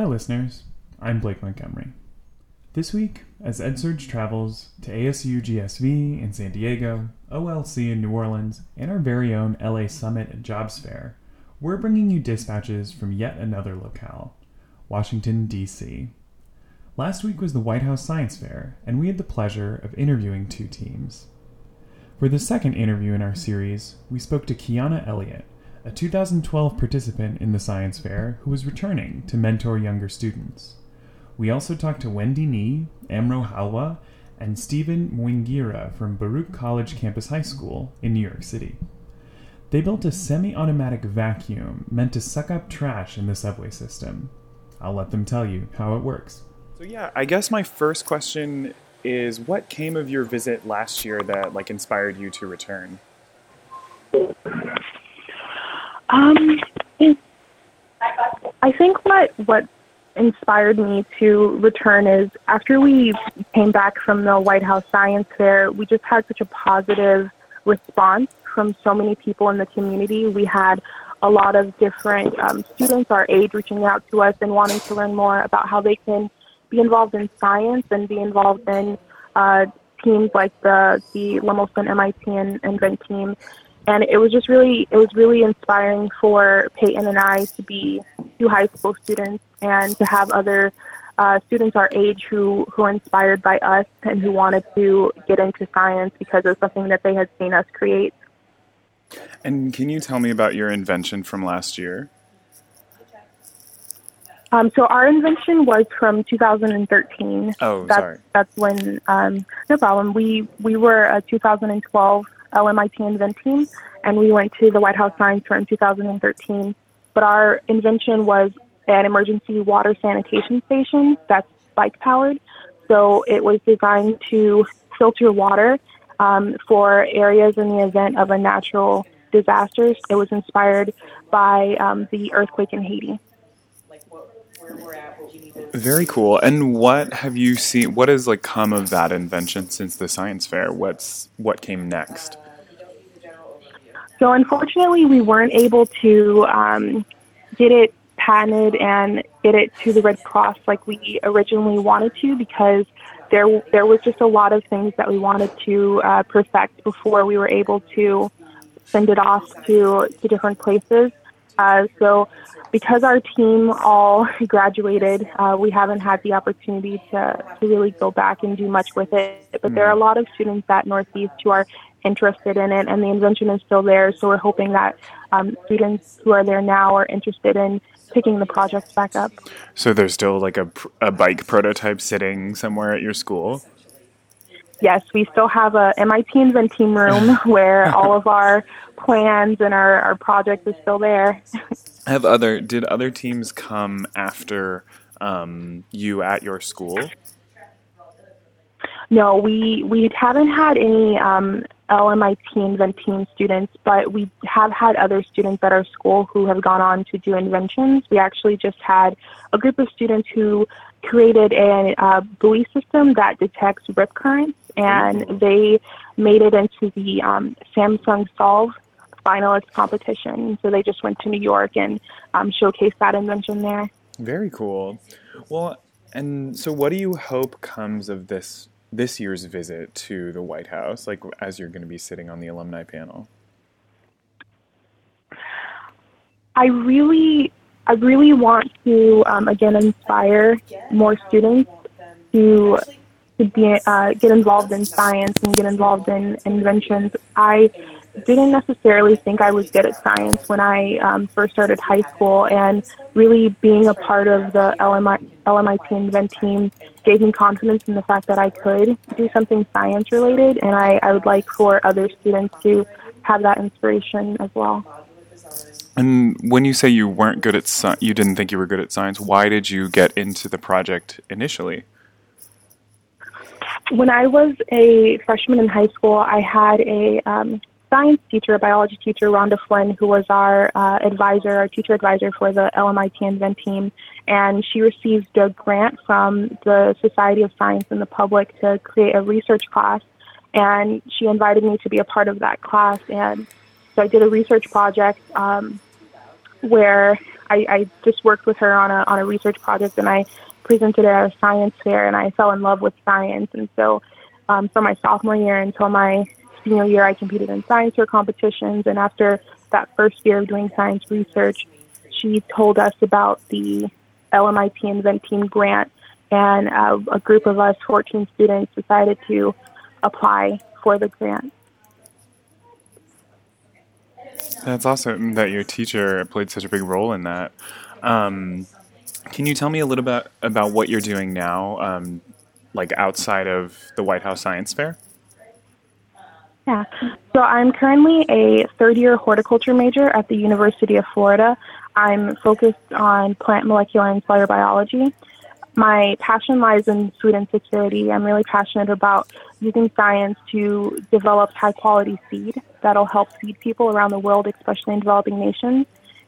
Hi, listeners. I'm Blake Montgomery. This week, as EdSurge travels to ASU GSV in San Diego, OLC in New Orleans, and our very own LA Summit and Jobs Fair, we're bringing you dispatches from yet another locale, Washington, D.C. Last week was the White House Science Fair, and we had the pleasure of interviewing two teams. For the second interview in our series, we spoke to Kiana Elliott, a 2012 participant in the science fair who was returning to mentor younger students. We also talked to Wendy Nee, Amro Halwa, and Stephen Mwingira from Baruch College Campus High School in New York City. They built a semi automatic vacuum meant to suck up trash in the subway system. I'll let them tell you how it works. So yeah, I guess my first question is what came of your visit last year that like inspired you to return? Um, I think what what inspired me to return is after we came back from the White House Science Fair, we just had such a positive response from so many people in the community. We had a lot of different um, students our age reaching out to us and wanting to learn more about how they can be involved in science and be involved in uh, teams like the the Lemelson MIT and Invent team and it was just really it was really inspiring for Peyton and I to be two high school students and to have other uh, students our age who who are inspired by us and who wanted to get into science because of something that they had seen us create. And can you tell me about your invention from last year? Um, so our invention was from 2013. Oh, that's, sorry. That's when um, no problem. We we were a 2012 LMIT Invent team, and we went to the White House Science Fair in 2013. But our invention was an emergency water sanitation station that's bike powered. So it was designed to filter water um, for areas in the event of a natural disaster. It was inspired by um, the earthquake in Haiti. Very cool. And what have you seen? What has like come of that invention since the science fair? What's what came next? So unfortunately, we weren't able to um, get it patented and get it to the Red Cross like we originally wanted to because there there was just a lot of things that we wanted to uh, perfect before we were able to send it off to to different places. Uh, so because our team all graduated, uh, we haven't had the opportunity to, to really go back and do much with it. But there are a lot of students at Northeast who are interested in it, and the invention is still there. So we're hoping that um, students who are there now are interested in picking the project back up. So there's still like a, a bike prototype sitting somewhere at your school? Yes, we still have a MIT Invent Team room where all of our plans and our, our project is still there. Have other did other teams come after um, you at your school? No, we we haven't had any um, LMIT Invent Team students, but we have had other students at our school who have gone on to do inventions. We actually just had a group of students who created a uh, buoy system that detects rip currents, and they made it into the um, Samsung Solve finalist competition. So they just went to New York and um, showcased that invention there. Very cool. Well, and so what do you hope comes of this this year's visit to the White House, like as you're going to be sitting on the alumni panel? I really, I really want to um, again inspire more students to to be uh, get involved in science and get involved in inventions. I didn't necessarily think I was good at science when I um, first started high school, and really being a part of the LMI, LMIT Invent team gave me confidence in the fact that I could do something science related, and I, I would like for other students to have that inspiration as well. And when you say you weren't good at sci- you didn't think you were good at science, why did you get into the project initially? When I was a freshman in high school, I had a um, science teacher, biology teacher, Rhonda Flynn, who was our uh, advisor, our teacher advisor for the LMIT Invent team. And she received a grant from the Society of Science and the Public to create a research class. And she invited me to be a part of that class. And so I did a research project um, where I, I just worked with her on a on a research project, and I presented it at a science fair, and I fell in love with science. And so, um, from my sophomore year until my senior year, I competed in science fair competitions. And after that first year of doing science research, she told us about the LMIT Invent Team grant, and uh, a group of us, 14 students, decided to apply for the grant. That's awesome that your teacher played such a big role in that. Um, can you tell me a little bit about what you're doing now, um, like outside of the White House Science Fair? Yeah. So I'm currently a third year horticulture major at the University of Florida. I'm focused on plant molecular and cellular biology. My passion lies in food insecurity. I'm really passionate about using science to develop high quality seed that'll help feed people around the world, especially in developing nations.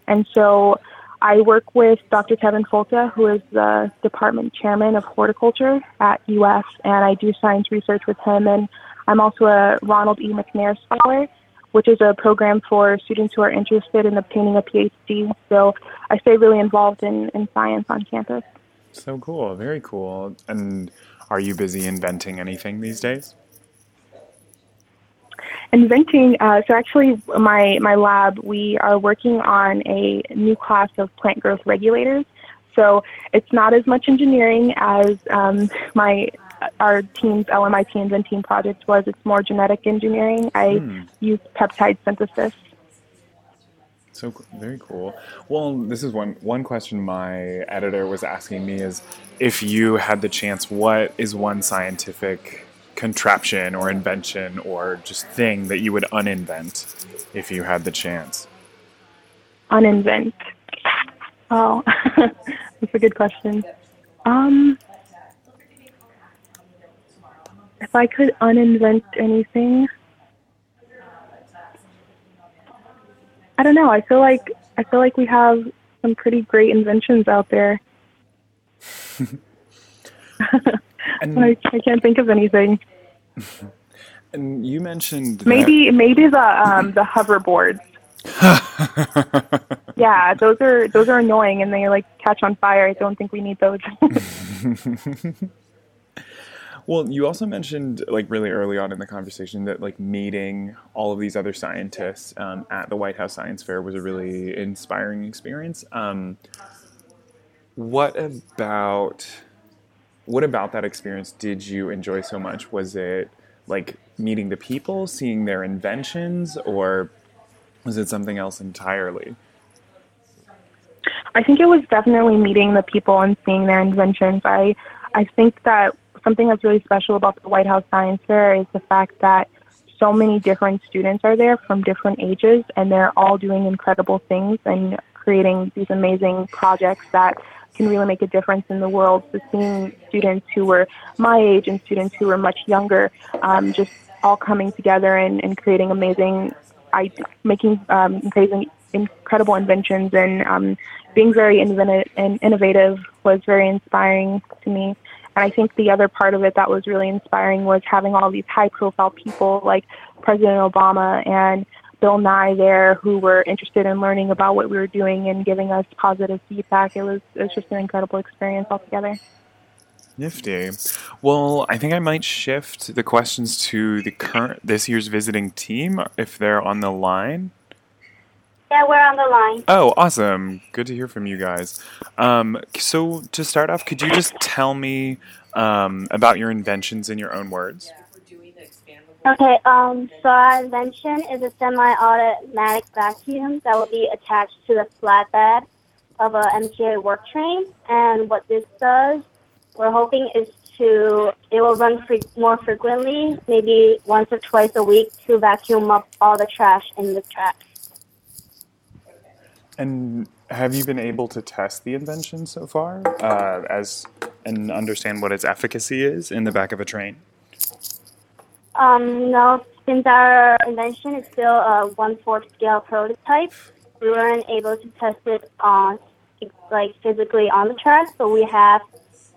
And so I work with Dr. Kevin Folta, who is the department chairman of horticulture at UF, and I do science research with him. And I'm also a Ronald E. McNair Scholar, which is a program for students who are interested in obtaining a PhD. So I stay really involved in, in science on campus. So cool, very cool. And are you busy inventing anything these days? Inventing. Uh, so actually, my my lab we are working on a new class of plant growth regulators. So it's not as much engineering as um, my our team's LMIT team project was. It's more genetic engineering. I hmm. use peptide synthesis. So very cool. Well, this is one one question my editor was asking me is if you had the chance, what is one scientific contraption or invention or just thing that you would uninvent if you had the chance? Uninvent. Oh, that's a good question. Um, if I could uninvent anything, I don't know. I feel like I feel like we have some pretty great inventions out there. I, I can't think of anything. And you mentioned maybe that... maybe the um, the hoverboards. yeah, those are those are annoying and they like catch on fire. I don't think we need those. Well, you also mentioned like really early on in the conversation that like meeting all of these other scientists um, at the White House Science Fair was a really inspiring experience. Um, what about what about that experience did you enjoy so much? Was it like meeting the people, seeing their inventions, or was it something else entirely? I think it was definitely meeting the people and seeing their inventions. I I think that something that's really special about the White House Science Fair is the fact that so many different students are there from different ages and they're all doing incredible things and creating these amazing projects that can really make a difference in the world. So seeing students who were my age and students who were much younger, um, just all coming together and, and creating amazing, I making um, amazing, incredible inventions and um, being very inventive and innovative was very inspiring to me. And I think the other part of it that was really inspiring was having all these high profile people like President Obama and Bill Nye there who were interested in learning about what we were doing and giving us positive feedback. It was it was just an incredible experience altogether. Nifty. Well, I think I might shift the questions to the current this year's visiting team if they're on the line. Yeah, we're on the line. Oh, awesome! Good to hear from you guys. Um, so to start off, could you just tell me um, about your inventions in your own words? Okay, um, so our invention is a semi-automatic vacuum that will be attached to the flatbed of a MTA work train. And what this does, we're hoping is to, it will run fre- more frequently, maybe once or twice a week to vacuum up all the trash in the trash. And have you been able to test the invention so far, uh, as and understand what its efficacy is in the back of a train? Um, no, since our invention is still a one-fourth scale prototype, we weren't able to test it on, like physically on the trash. but we have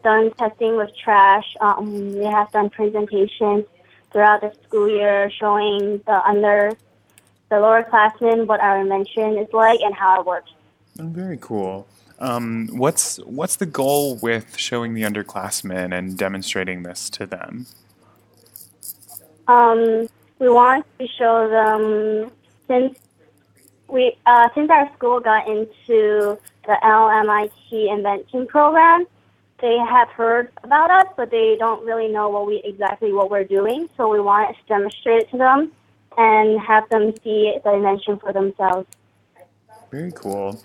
done testing with trash. Um, we have done presentations throughout the school year showing the under the lower classmen what our invention is like and how it works. Very cool. Um, what's what's the goal with showing the underclassmen and demonstrating this to them? Um, we want to show them since we uh, since our school got into the LMIT invention program, they have heard about us, but they don't really know what we exactly what we're doing. So we want to demonstrate it to them and have them see the invention for themselves. Very cool.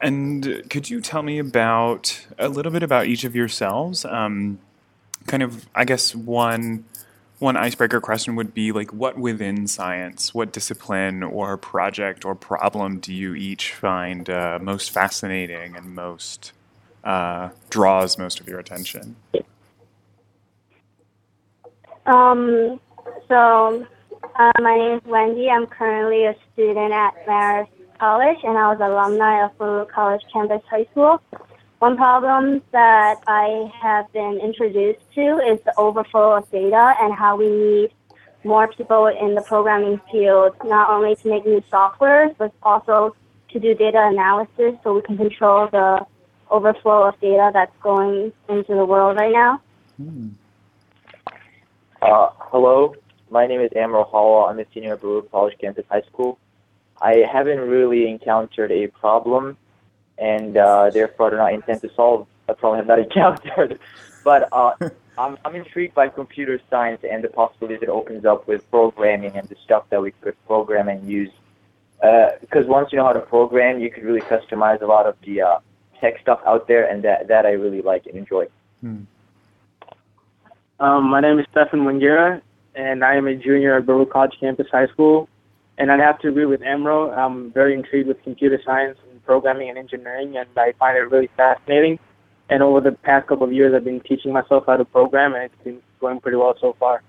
And could you tell me about a little bit about each of yourselves? Um, kind of, I guess one one icebreaker question would be like, what within science, what discipline or project or problem do you each find uh, most fascinating and most uh, draws most of your attention? Um, so uh, my name is Wendy. I'm currently a student at Marist College, and I was an alumni of Baruch College Campus High School. One problem that I have been introduced to is the overflow of data and how we need more people in the programming field, not only to make new software, but also to do data analysis so we can control the overflow of data that's going into the world right now. Uh, hello, my name is Amro Hall. I'm a senior at Baruch College Campus High School. I haven't really encountered a problem, and uh, therefore do not intend to solve a problem I have not encountered. But uh, I'm, I'm intrigued by computer science and the possibilities it opens up with programming and the stuff that we could program and use. Because once you know how to program, you could really customize a lot of the uh, tech stuff out there, and that, that I really like and enjoy. Um, my name is Stefan Mwingira, and I am a junior at Baruch College Campus High School. And I'd have to agree with Amro. I'm very intrigued with computer science and programming and engineering, and I find it really fascinating. And over the past couple of years, I've been teaching myself how to program, and it's been going pretty well so far.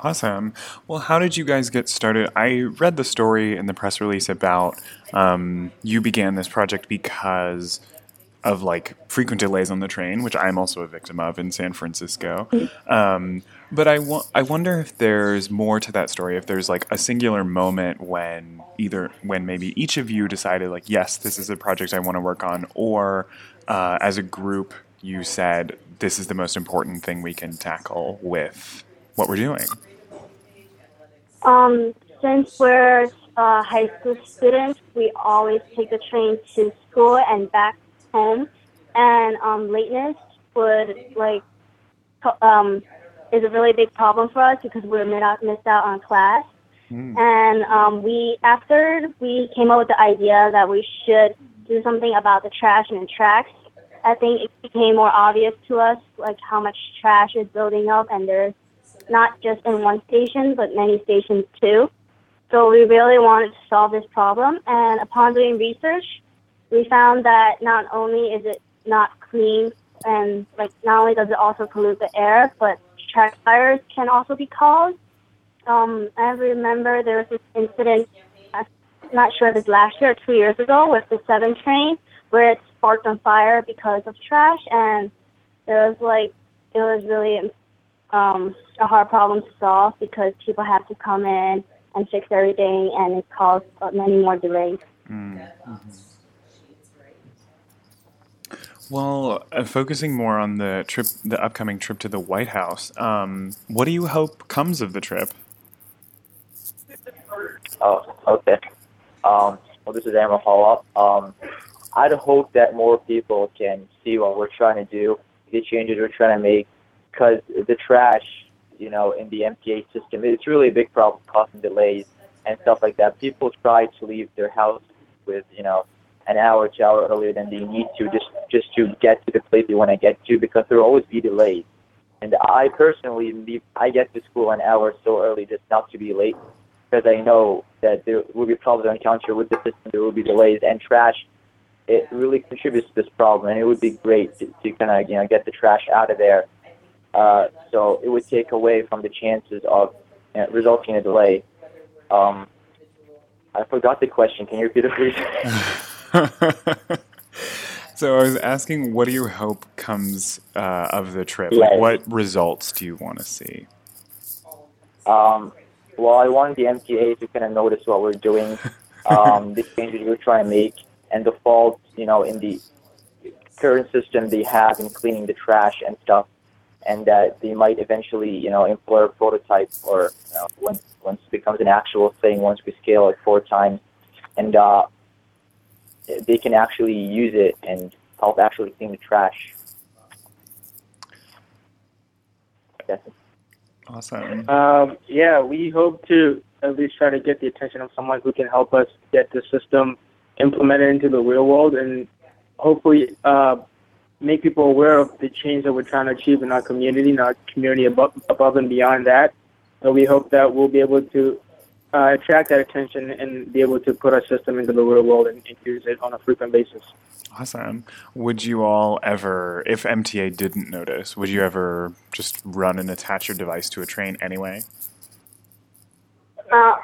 Awesome. Well, how did you guys get started? I read the story in the press release about um, you began this project because of like frequent delays on the train, which I'm also a victim of in San Francisco. Um, but I, wo- I wonder if there's more to that story. If there's like a singular moment when either when maybe each of you decided like, yes, this is a project I want to work on, or uh, as a group you said this is the most important thing we can tackle with what we're doing. Um, since we're uh, high school students, we always take the train to school and back home, and um, lateness would like um, is a really big problem for us because we're mid out, missed out on class. And um, we after we came up with the idea that we should do something about the trash and the tracks. I think it became more obvious to us like how much trash is building up, and there's not just in one station, but many stations too. So we really wanted to solve this problem, and upon doing research, we found that not only is it not clean, and like not only does it also pollute the air, but track fires can also be caused. Um, I remember there was this incident, I'm not sure if it's last year or two years ago, with the 7 train, where it sparked on fire because of trash, and there was like, it was really um, a hard problem to solve because people have to come in and fix everything, and it caused many more delays. Well, uh, focusing more on the trip, the upcoming trip to the White House. Um, what do you hope comes of the trip? Oh, okay. Um, well, this is Amro Hall. Um, I'd hope that more people can see what we're trying to do, the changes we're trying to make, because the trash, you know, in the MTA system, it's really a big problem, causing delays and stuff like that. People try to leave their house with, you know, an hour, two hour earlier than they need to, just just to get to the place they want to get to, because there will always be delays. And I personally I get to school an hour so early just not to be late, because I know that there will be problems I encounter with the system. There will be delays and trash. It really contributes to this problem, and it would be great to, to kind of you know get the trash out of there. Uh, so it would take away from the chances of you know, resulting in a delay. Um, I forgot the question. Can you repeat it, please? so I was asking, what do you hope comes uh, of the trip? Like, what results do you want to see? Um, well, I want the MTA to kind of notice what we're doing, um, the changes we're trying to make, and the faults, you know, in the current system they have in cleaning the trash and stuff, and that they might eventually, you know, employ a prototype or you know, once once it becomes an actual thing, once we scale it four times, and uh, they can actually use it and help actually clean the trash. Awesome. Um, yeah, we hope to at least try to get the attention of someone who can help us get the system implemented into the real world and hopefully uh, make people aware of the change that we're trying to achieve in our community and our community above, above and beyond that. So we hope that we'll be able to uh, attract that attention and be able to put our system into the real world and, and use it on a frequent basis. Awesome. Would you all ever, if MTA didn't notice, would you ever just run and attach your device to a train anyway? Uh,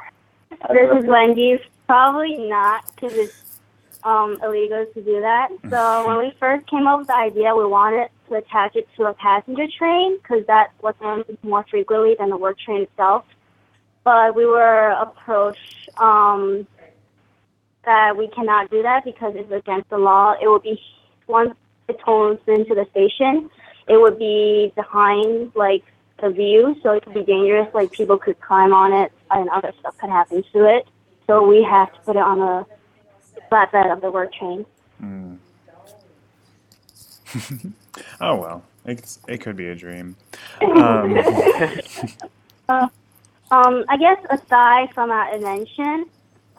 this is Wendy. Probably not, because it's um, illegal to do that. So when we first came up with the idea, we wanted to attach it to a passenger train, because that was run more frequently than the work train itself. But we were approached um, that we cannot do that because it's against the law. It would be once it turns into the station, it would be behind like the view, so it could be dangerous. Like people could climb on it and other stuff could happen to it. So we have to put it on the flatbed of the work train. Hmm. Oh well, it's, it could be a dream. Um, Um, I guess aside from our invention,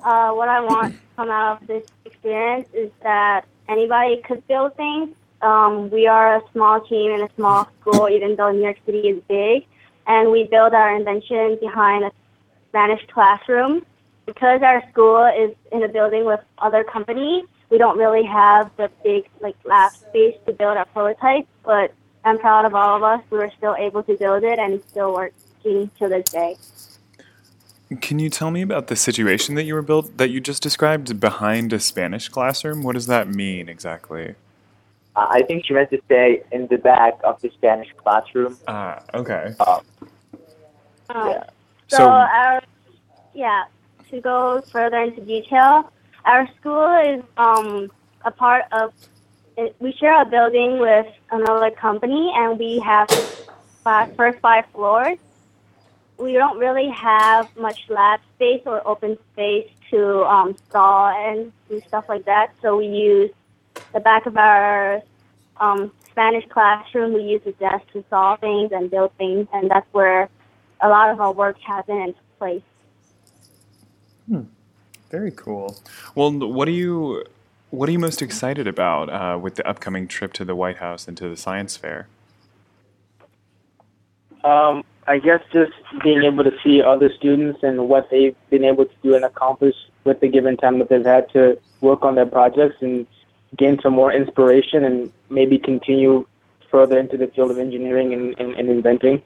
uh, what I want to come out of this experience is that anybody could build things. Um, we are a small team in a small school, even though New York City is big, and we build our invention behind a Spanish classroom. Because our school is in a building with other companies, we don't really have the big like lab space to build our prototype. But I'm proud of all of us. We were still able to build it, and it still working to this day. can you tell me about the situation that you were built that you just described behind a Spanish classroom? What does that mean exactly? Uh, I think she meant to say in the back of the Spanish classroom. Ah, okay. Uh, yeah. So, So- our yeah, to go further into detail, our school is um a part of. It, we share a building with another company, and we have five, first five floors. We don't really have much lab space or open space to um, stall and do stuff like that. So we use the back of our um, Spanish classroom. We use the desk to solve things and build things, and that's where a lot of our work happened and took place. Very cool. Well, what are you what are you most excited about uh, with the upcoming trip to the White House and to the science fair? Um, I guess just being able to see other students and what they've been able to do and accomplish with the given time that they've had to work on their projects and gain some more inspiration and maybe continue further into the field of engineering and, and, and inventing.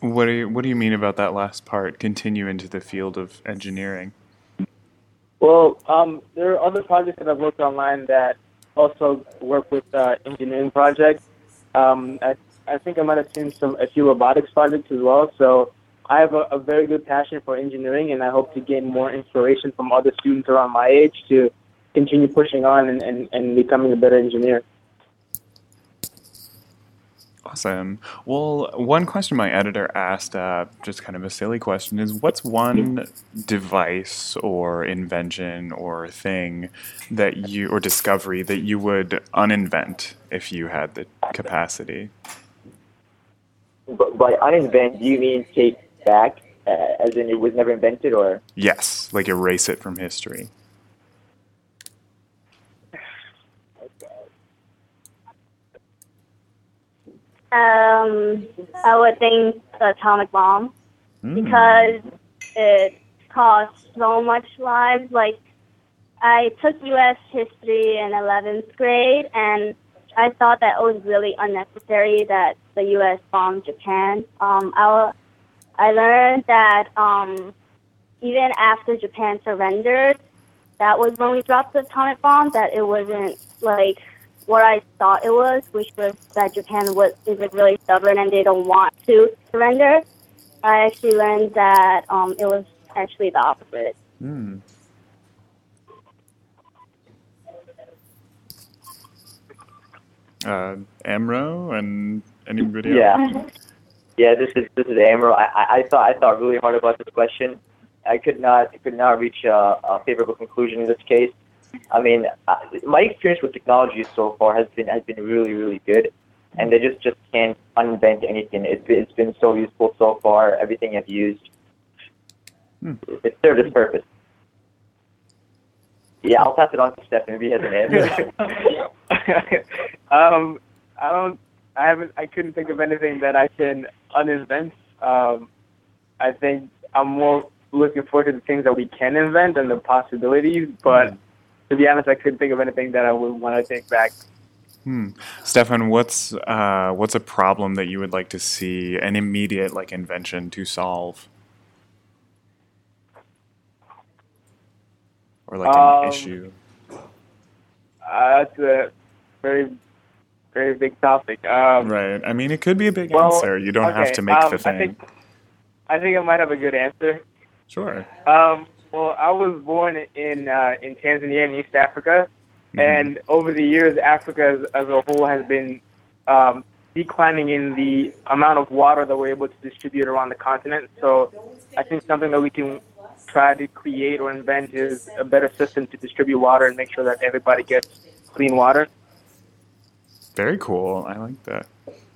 What do you, what do you mean about that last part? Continue into the field of engineering. Well, um, there are other projects that I've worked online that also work with uh, engineering projects. Um, I, I think I might have seen some a few robotics projects as well. So I have a, a very good passion for engineering, and I hope to gain more inspiration from other students around my age to continue pushing on and, and, and becoming a better engineer. Awesome. Well, one question my editor asked, uh, just kind of a silly question, is what's one device or invention or thing that you or discovery that you would uninvent if you had the capacity? But by uninvent, do you mean take back, uh, as in it was never invented, or Yes, like erase it from history. Um, I would think the atomic bomb Hmm. because it caused so much lives. Like I took U.S. history in 11th grade, and I thought that it was really unnecessary that the U.S. bombed Japan. Um, I, I learned that um, even after Japan surrendered, that was when we dropped the atomic bomb. That it wasn't like what I thought it was, which was that Japan was is like really stubborn and they don't want to surrender. I actually learned that um, it was actually the opposite. Hmm. Uh, Amro and anybody Yeah. else? Yeah, this is this is Amro. I, I, thought I thought really hard about this question. I could not could not reach a, a favorable conclusion in this case. I mean, uh, my experience with technology so far has been has been really really good, and they just just can't invent anything. It's been, it's been so useful so far. Everything I've used, Hmm. it served its purpose. Yeah, I'll pass it on to Stefan. Maybe he has an answer. um, I don't. I haven't. I couldn't think of anything that I can uninvent. Um, I think I'm more looking forward to the things that we can invent and the possibilities. But to be honest, I couldn't think of anything that I would want to take back. Hmm. Stefan, what's uh, what's a problem that you would like to see an immediate like invention to solve, or like an Um, issue? Uh, that's a very, very big topic. Um, Right. I mean, it could be a big well, answer. You don't have to make um, the I thing. think, I think I might have a good answer. Sure. Um, well, I was born in uh, in Tanzania in East Africa, Mhm. and over the years, Africa as, as a whole has been um, declining in the amount of water that we're able to distribute around the continent. So, I think something that we can try to create or invent is a better system to distribute water and make sure that everybody gets clean water. Very cool. I like that.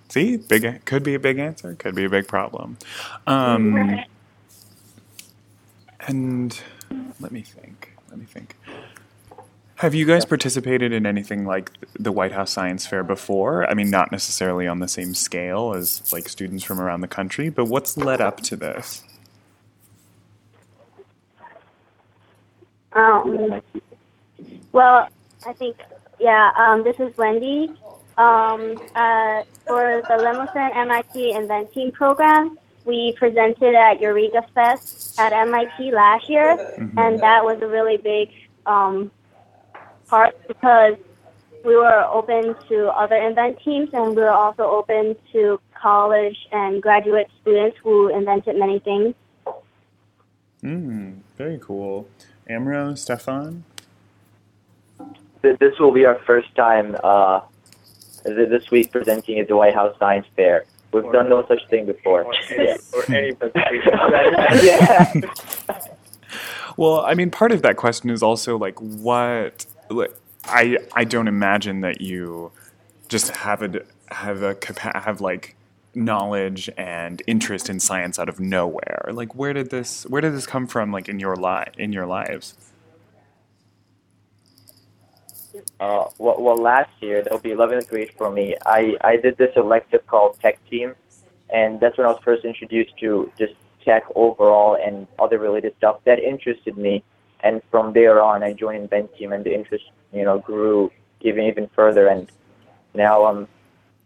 See, big could be a big answer, could be a big problem. Um, and let me think. Let me think. Have you guys participated in anything like the White House Science Fair before? I mean, not necessarily on the same scale as like students from around the country, but what's led up to this? Um, well, I think, yeah, um, this is Wendy. Um, uh, for the Lemelson MIT Inventing Program, we presented at Eureka Fest at MIT last year, and that was a really big um, part because we were open to other invent teams, and we were also open to college and graduate students who invented many things. Mm, very cool. Amro, Stefan? This will be our first time uh, this week presenting at the White House Science Fair. We've done no such thing before. Or any, Yeah. or any presentation. yeah. Well, I mean, part of that question is also like, what? Like, I I don't imagine that you just have a have a capa- have like knowledge and interest in science out of nowhere. Like, where did this where did this come from? Like in your li- in your lives? Uh, well, well, last year, that'll be 11th grade for me. I, I did this elective called Tech Team, and that's when I was first introduced to just tech overall and other related stuff that interested me. And from there on, I joined Invent Team, and the interest, you know, grew even even further. And now I'm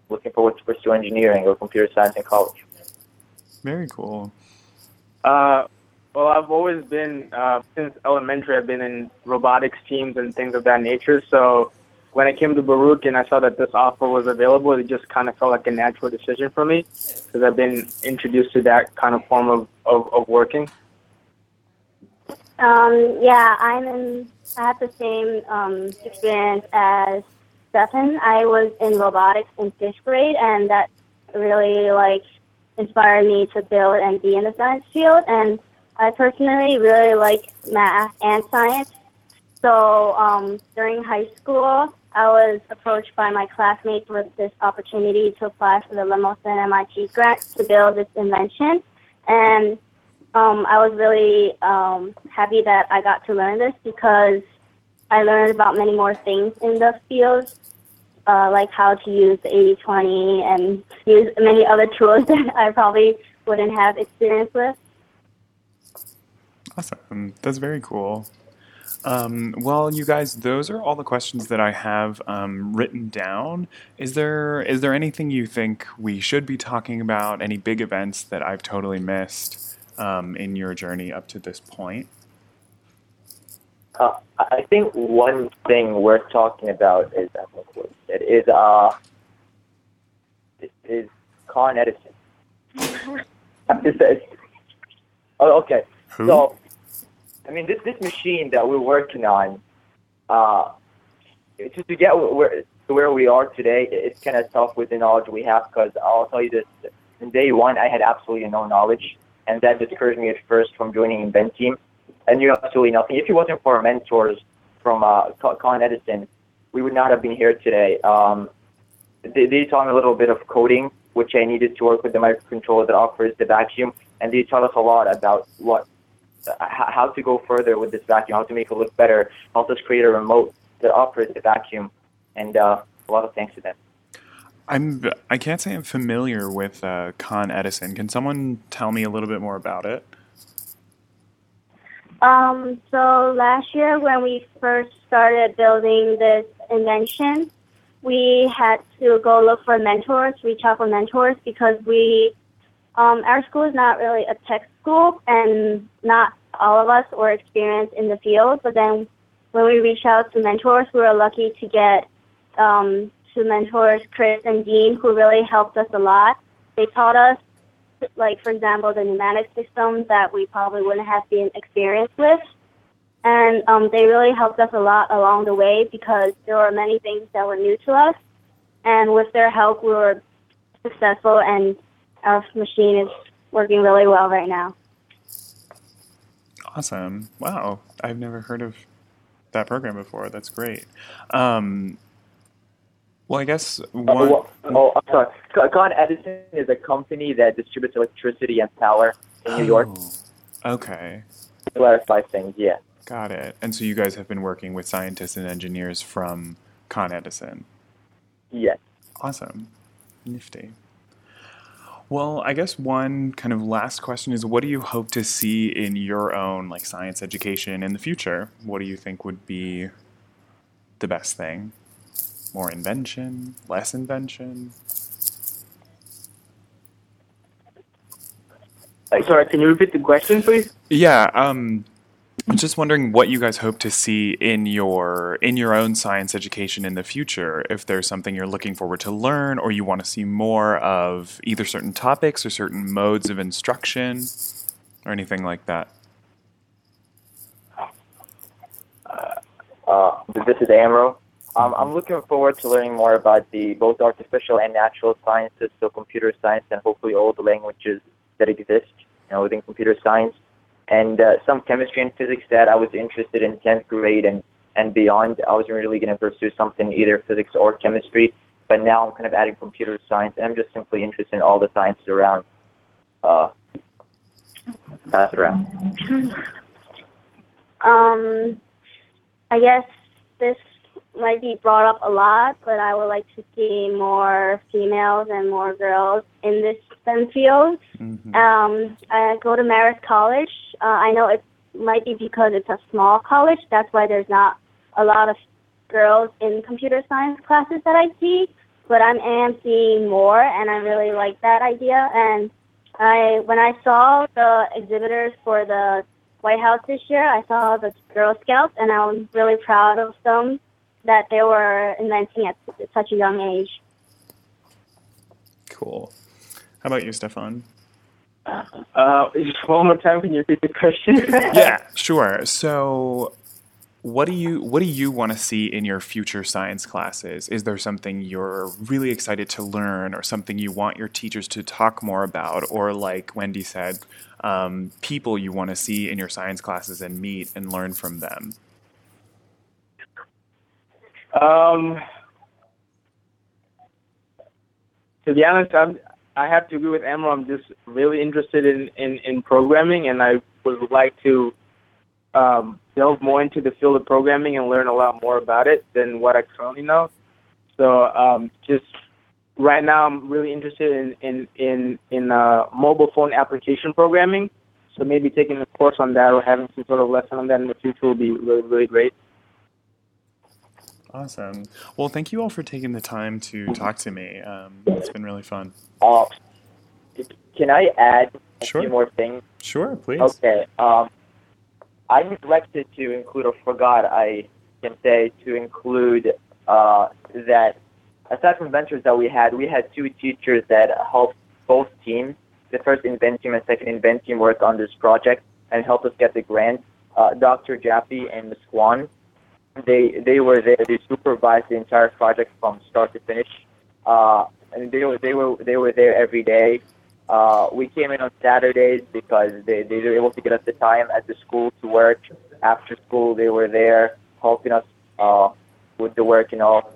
looking forward to pursue engineering or computer science in college. Very cool. Uh, well, I've always been uh, since elementary. I've been in robotics teams and things of that nature. So when I came to Baruch and I saw that this offer was available, it just kind of felt like a natural decision for me because I've been introduced to that kind of form of, of, of working. Um, yeah, I'm in. I have the same um, experience as Stefan. I was in robotics in fifth grade, and that really like inspired me to build and be in the science field. And I personally really like math and science. So um, during high school, I was approached by my classmates with this opportunity to apply for the Lemelson MIT grant to build this invention, and um, I was really um, happy that I got to learn this because I learned about many more things in the field, uh, like how to use the 80-20 and use many other tools that I probably wouldn't have experience with. Awesome. That's very cool. Um, well, you guys, those are all the questions that I have um, written down. Is there is there anything you think we should be talking about? Any big events that I've totally missed um, in your journey up to this point? Uh, I think one thing worth talking about is it is uh it is Con Edison. It says- oh, okay. Who? So, I mean, this this machine that we're working on, uh, to, to get where to where we are today, it's kind of tough with the knowledge we have. Because I'll tell you this: in day one, I had absolutely no knowledge, and that discouraged me at first from joining Inventeam. I knew absolutely nothing. If it wasn't for our mentors from uh, Con Edison, we would not have been here today. Um, they, they taught me a little bit of coding, which I needed to work with the microcontroller that offers the vacuum, and they taught us a lot about what, how to go further with this vacuum, how to make it look better, helped us create a remote that offers the vacuum, and uh, a lot of thanks to them. I'm I can't say I'm familiar with uh, Con Edison. Can someone tell me a little bit more about it? Um, so last year when we first started building this invention, we had to go look for mentors, reach out for mentors because we, um, our school is not really a tech school and not all of us were experienced in the field. But then when we reached out to mentors, we were lucky to get um, two mentors, Chris and Dean, who really helped us a lot. They taught us, like for example, the pneumatic system that we probably wouldn't have been experienced with and um, they really helped us a lot along the way because there were many things that were new to us, and with their help, we were successful, and our machine is working really well right now. Awesome! Wow, I've never heard of that program before. That's great. Um, well, I guess oh, one. Oh, well, oh, I'm sorry. Con Edison is a company that distributes electricity and power in New York. Oh, okay. Clarify things, yeah. Got it. And so you guys have been working with scientists and engineers from Con Edison. Yes. Awesome. Nifty. Well, I guess one kind of last question is what do you hope to see in your own like science education in the future? What do you think would be the best thing? More invention, less invention? Sorry, can you repeat the question, please? Yeah, um, I'm just wondering what you guys hope to see in your in your own science education in the future. If there's something you're looking forward to learn, or you want to see more of either certain topics or certain modes of instruction, or anything like that. Uh, this is Amro. Um, I'm looking forward to learning more about the both artificial and natural sciences, so computer science and hopefully all the languages that exist you know, within computer science and uh, some chemistry and physics that I was interested in 10th grade and, and beyond. I wasn't really going to pursue something either physics or chemistry, but now I'm kind of adding computer science, and I'm just simply interested in all the sciences around. Uh, pass around. Um, I guess this might be brought up a lot, but I would like to see more females and more girls in this STEM field. Mm-hmm. Um, I go to Marist College. Uh, I know it might be because it's a small college. That's why there's not a lot of girls in computer science classes that I see. But I am seeing more, and I really like that idea. And I, when I saw the exhibitors for the White House this year, I saw the Girl Scouts, and I was really proud of them that they were inventing at such a young age. Cool. How about you, Stefan? Uh, just one more time, can you repeat the question? yeah, sure. So, what do you what do you want to see in your future science classes? Is there something you're really excited to learn, or something you want your teachers to talk more about, or like Wendy said, um, people you want to see in your science classes and meet and learn from them? Um, to be honest, I'm I have to agree with Emma. I'm just really interested in, in, in programming, and I would like to um, delve more into the field of programming and learn a lot more about it than what I currently know. So um, just right now, I'm really interested in in in, in uh, mobile phone application programming. So maybe taking a course on that or having some sort of lesson on that in the future will be really really great. Awesome. Well, thank you all for taking the time to talk to me. Um, it's been really fun. Uh, can I add a sure. few more things? Sure, please. Okay. Um, I neglected to include, or forgot, I can say, to include uh, that aside from ventures that we had, we had two teachers that helped both teams, the first invent team and second invent team, work on this project and helped us get the grant. Uh, Dr. Jaffe and Ms. Kwan they they were there. They supervised the entire project from start to finish. Uh, and they were they were they were there every day. Uh, we came in on Saturdays because they, they were able to get us the time at the school to work. After school, they were there helping us uh, with the work and all.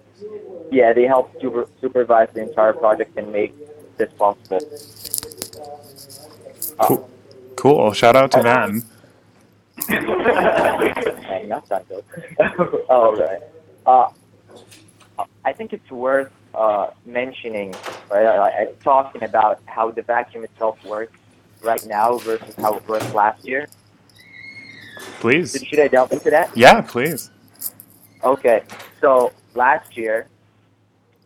Yeah, they helped super, supervise the entire project and make this possible. Cool. Cool. Shout out to them. Hey, not that though. oh, right. Uh, I think it's worth uh, mentioning, right, uh, uh, talking about how the vacuum itself works right now versus how it worked last year. Please. Should I delve into that? Yeah, please. Okay, so last year,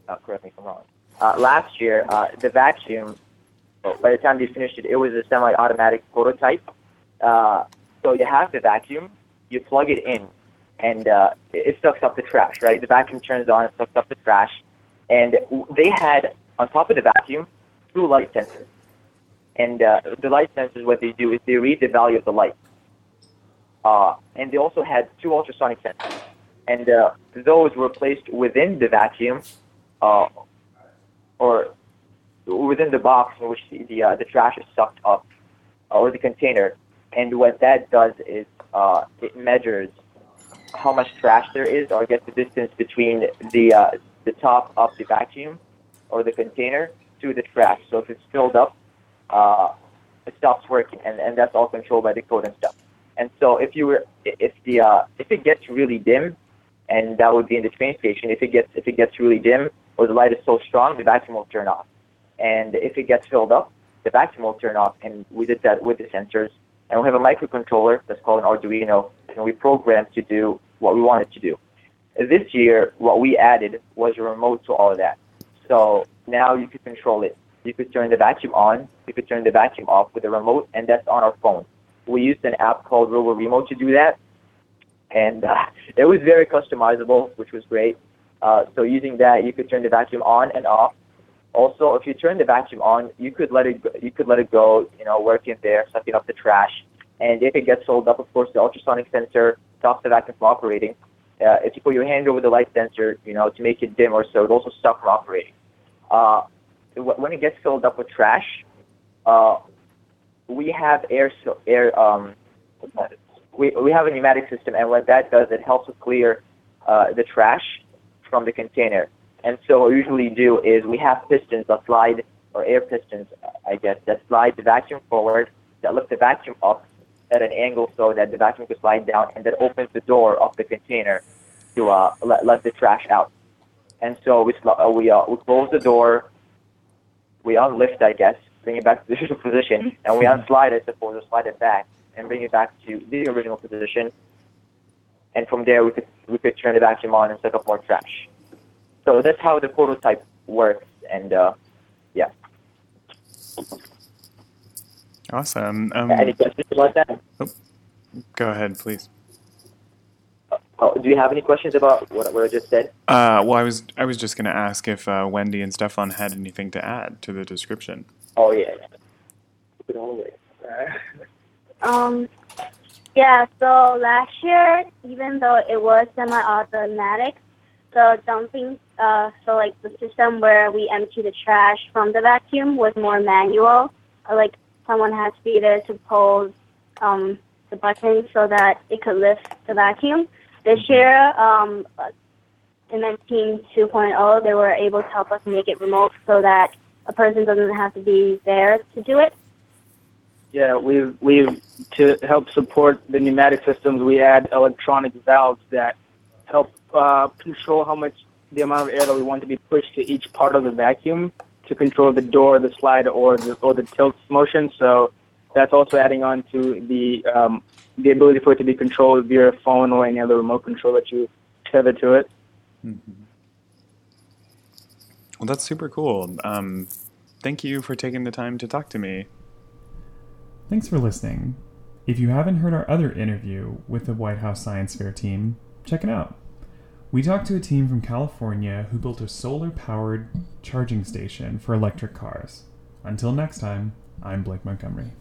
uh, correct me if I'm wrong. Uh, last year, uh, the vacuum, by the time they finished it, it was a semi-automatic prototype. Uh, so you have the vacuum, you plug it in, and uh, it, sucks up the trash, right? The vacuum turns on, it sucks up the trash, and they had on top of the vacuum two light sensors. And uh, the light sensors, what they do is they read the value of the light. Uh, and they also had two ultrasonic sensors and uh, those were placed within the vacuum uh, or within the box in which the the, uh, the trash is sucked up uh, or the container. And what that does is uh, it measures how much trash there is, or I guess the distance between the uh, the top of the vacuum or the container to the trash. So if it's filled up, uh, it stops working, and, and that's all controlled by the code and stuff. And so if you were if the uh, if it gets really dim, and that would be in the train station. If it gets if it gets really dim or the light is so strong, the vacuum will turn off. And if it gets filled up, the vacuum will turn off. And we did that with the sensors. And we have a microcontroller that's called an Arduino, and we programmed to do what we wanted to do. This year, what we added was a remote to all of that. So now you could control it. You could turn the vacuum on, you could turn the vacuum off with a remote, and that's on our phone. We used an app called Robo Remote to do that, and uh, it was very customizable, which was great. Uh, so using that, you could turn the vacuum on and off. Also, if you turn the vacuum on, you could let it go, you could let it go, you know, working there, sucking up the trash. And if it gets filled up, of course, the ultrasonic sensor stops the vacuum from operating. Uh, if you put your hand over the light sensor, you know, to make it dim or so, it also stops from operating. Uh, when it gets filled up with trash, uh, we have air air um, we, we have a pneumatic system, and what that does, it helps us clear uh, the trash from the container. And so what we usually do is we have pistons that slide, or air pistons, I guess, that slide the vacuum forward, that lift the vacuum up at an angle so that the vacuum can slide down, and that opens the door of the container to uh, let, let the trash out. And so we, uh, we, uh, we close the door, we unlift, I guess, bring it back to the usual position, and we unslide it, suppose, or slide it back and bring it back to the original position. And from there, we could we could turn the vacuum on and suck up more trash. So that's how the prototype works. And uh, yeah. Awesome. Um, Any questions about that? Oh, go ahead, please. Oh, do you have any questions about what, what I just said? Uh, well, I was I was just going to ask if uh, Wendy and Stefan had anything to add to the description. Oh yeah. Um, yeah, so last year, even though it was semi-automatic, the dumping, uh, so like the system where we empty the trash from the vacuum was more manual. Uh, like someone had to be there to pull um, the button so that it could lift the vacuum. This year, um, in 19.2.0, they were able to help us make it remote so that a person doesn't have to be there to do it. Yeah, we've we've to help support the pneumatic systems. We add electronic valves that help uh, control how much the amount of air that we want to be pushed to each part of the vacuum to control the door, the slide, or the or the tilt motion. So that's also adding on to the um, the ability for it to be controlled via a phone or any other remote control that you tether to it. Mm-hmm. Well, that's super cool. Um, thank you for taking the time to talk to me. Thanks for listening. If you haven't heard our other interview with the White House Science Fair team, check it out. We talked to a team from California who built a solar powered charging station for electric cars. Until next time, I'm Blake Montgomery.